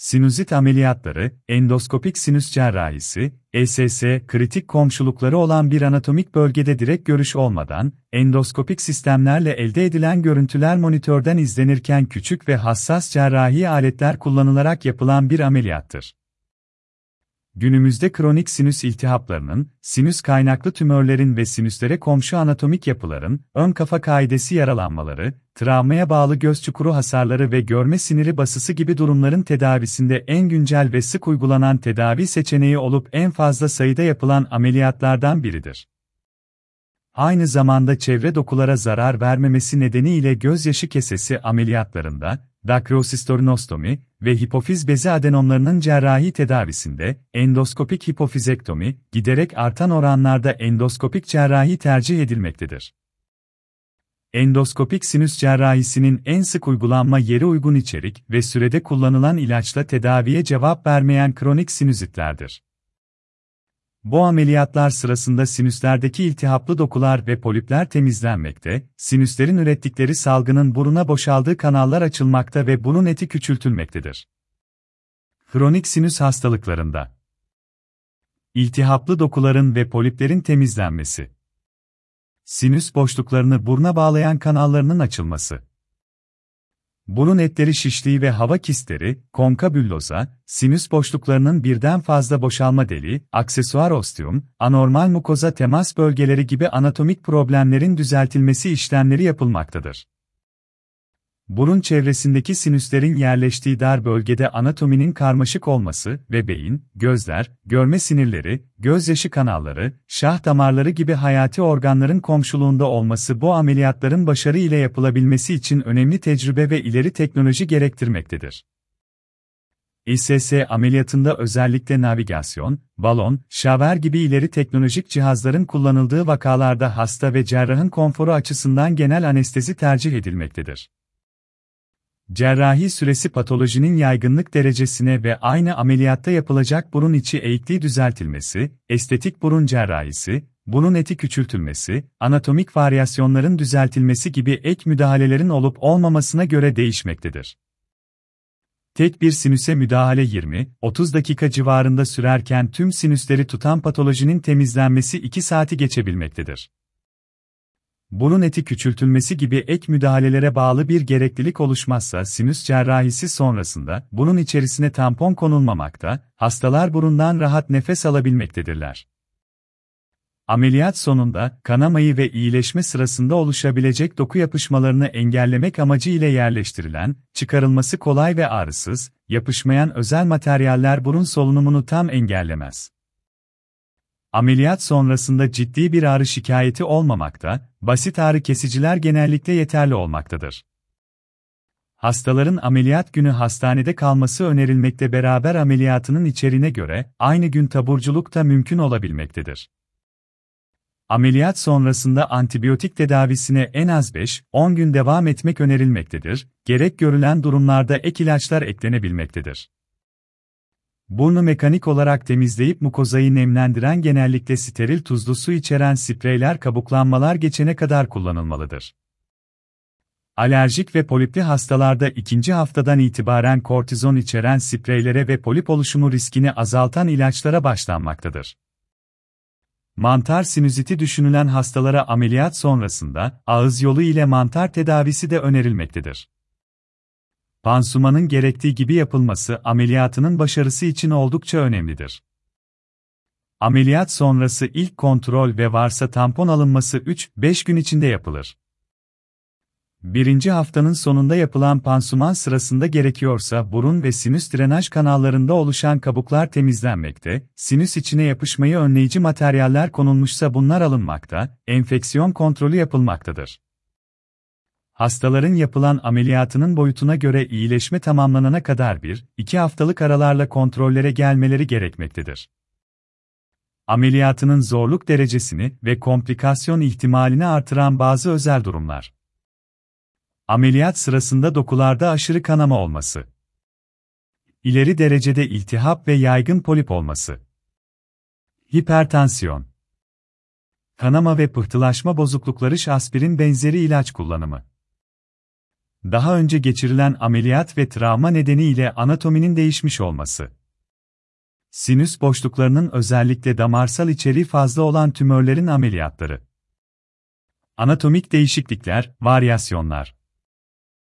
Sinüzit ameliyatları, endoskopik sinüs cerrahisi, ESS, kritik komşulukları olan bir anatomik bölgede direkt görüş olmadan, endoskopik sistemlerle elde edilen görüntüler monitörden izlenirken küçük ve hassas cerrahi aletler kullanılarak yapılan bir ameliyattır. Günümüzde kronik sinüs iltihaplarının, sinüs kaynaklı tümörlerin ve sinüslere komşu anatomik yapıların, ön kafa kaidesi yaralanmaları, travmaya bağlı göz çukuru hasarları ve görme siniri basısı gibi durumların tedavisinde en güncel ve sık uygulanan tedavi seçeneği olup en fazla sayıda yapılan ameliyatlardan biridir. Aynı zamanda çevre dokulara zarar vermemesi nedeniyle gözyaşı kesesi ameliyatlarında, dakrosistorinostomi ve hipofiz bezi adenomlarının cerrahi tedavisinde, endoskopik hipofizektomi, giderek artan oranlarda endoskopik cerrahi tercih edilmektedir. Endoskopik sinüs cerrahisinin en sık uygulanma yeri uygun içerik ve sürede kullanılan ilaçla tedaviye cevap vermeyen kronik sinüzitlerdir. Bu ameliyatlar sırasında sinüslerdeki iltihaplı dokular ve polipler temizlenmekte, sinüslerin ürettikleri salgının buruna boşaldığı kanallar açılmakta ve bunun eti küçültülmektedir. Kronik sinüs hastalıklarında. İltihaplı dokuların ve poliplerin temizlenmesi. Sinüs boşluklarını buruna bağlayan kanallarının açılması Burun etleri şişliği ve hava kistleri, konkabülloza, sinüs boşluklarının birden fazla boşalma deliği, aksesuar ostium, anormal mukoza temas bölgeleri gibi anatomik problemlerin düzeltilmesi işlemleri yapılmaktadır. Burun çevresindeki sinüslerin yerleştiği dar bölgede anatominin karmaşık olması ve beyin, gözler, görme sinirleri, gözyaşı kanalları, şah damarları gibi hayati organların komşuluğunda olması bu ameliyatların başarı ile yapılabilmesi için önemli tecrübe ve ileri teknoloji gerektirmektedir. İSS ameliyatında özellikle navigasyon, balon, şaver gibi ileri teknolojik cihazların kullanıldığı vakalarda hasta ve cerrahın konforu açısından genel anestezi tercih edilmektedir. Cerrahi süresi patolojinin yaygınlık derecesine ve aynı ameliyatta yapılacak burun içi eğikliği düzeltilmesi, estetik burun cerrahisi, burun eti küçültülmesi, anatomik varyasyonların düzeltilmesi gibi ek müdahalelerin olup olmamasına göre değişmektedir. Tek bir sinüse müdahale 20-30 dakika civarında sürerken tüm sinüsleri tutan patolojinin temizlenmesi 2 saati geçebilmektedir burun eti küçültülmesi gibi ek müdahalelere bağlı bir gereklilik oluşmazsa sinüs cerrahisi sonrasında burun içerisine tampon konulmamakta, hastalar burundan rahat nefes alabilmektedirler. Ameliyat sonunda kanamayı ve iyileşme sırasında oluşabilecek doku yapışmalarını engellemek amacı ile yerleştirilen, çıkarılması kolay ve ağrısız, yapışmayan özel materyaller burun solunumunu tam engellemez. Ameliyat sonrasında ciddi bir ağrı şikayeti olmamakta, basit ağrı kesiciler genellikle yeterli olmaktadır. Hastaların ameliyat günü hastanede kalması önerilmekte beraber ameliyatının içeriğine göre aynı gün taburculuk da mümkün olabilmektedir. Ameliyat sonrasında antibiyotik tedavisine en az 5-10 gün devam etmek önerilmektedir, gerek görülen durumlarda ek ilaçlar eklenebilmektedir. Burnu mekanik olarak temizleyip mukozayı nemlendiren genellikle steril tuzlu su içeren spreyler kabuklanmalar geçene kadar kullanılmalıdır. Alerjik ve polipli hastalarda ikinci haftadan itibaren kortizon içeren spreylere ve polip oluşumu riskini azaltan ilaçlara başlanmaktadır. Mantar sinüziti düşünülen hastalara ameliyat sonrasında ağız yolu ile mantar tedavisi de önerilmektedir. Pansumanın gerektiği gibi yapılması ameliyatının başarısı için oldukça önemlidir. Ameliyat sonrası ilk kontrol ve varsa tampon alınması 3-5 gün içinde yapılır. Birinci haftanın sonunda yapılan pansuman sırasında gerekiyorsa burun ve sinüs drenaj kanallarında oluşan kabuklar temizlenmekte, sinüs içine yapışmayı önleyici materyaller konulmuşsa bunlar alınmakta, enfeksiyon kontrolü yapılmaktadır. Hastaların yapılan ameliyatının boyutuna göre iyileşme tamamlanana kadar 1-2 haftalık aralarla kontrollere gelmeleri gerekmektedir. Ameliyatının zorluk derecesini ve komplikasyon ihtimalini artıran bazı özel durumlar. Ameliyat sırasında dokularda aşırı kanama olması. İleri derecede iltihap ve yaygın polip olması. Hipertansiyon. Kanama ve pıhtılaşma bozuklukları aspirin benzeri ilaç kullanımı Daha önce geçirilen ameliyat ve travma nedeniyle anatominin değişmiş olması. Sinüs boşluklarının özellikle damarsal içeriği fazla olan tümörlerin ameliyatları. Anatomik değişiklikler, varyasyonlar.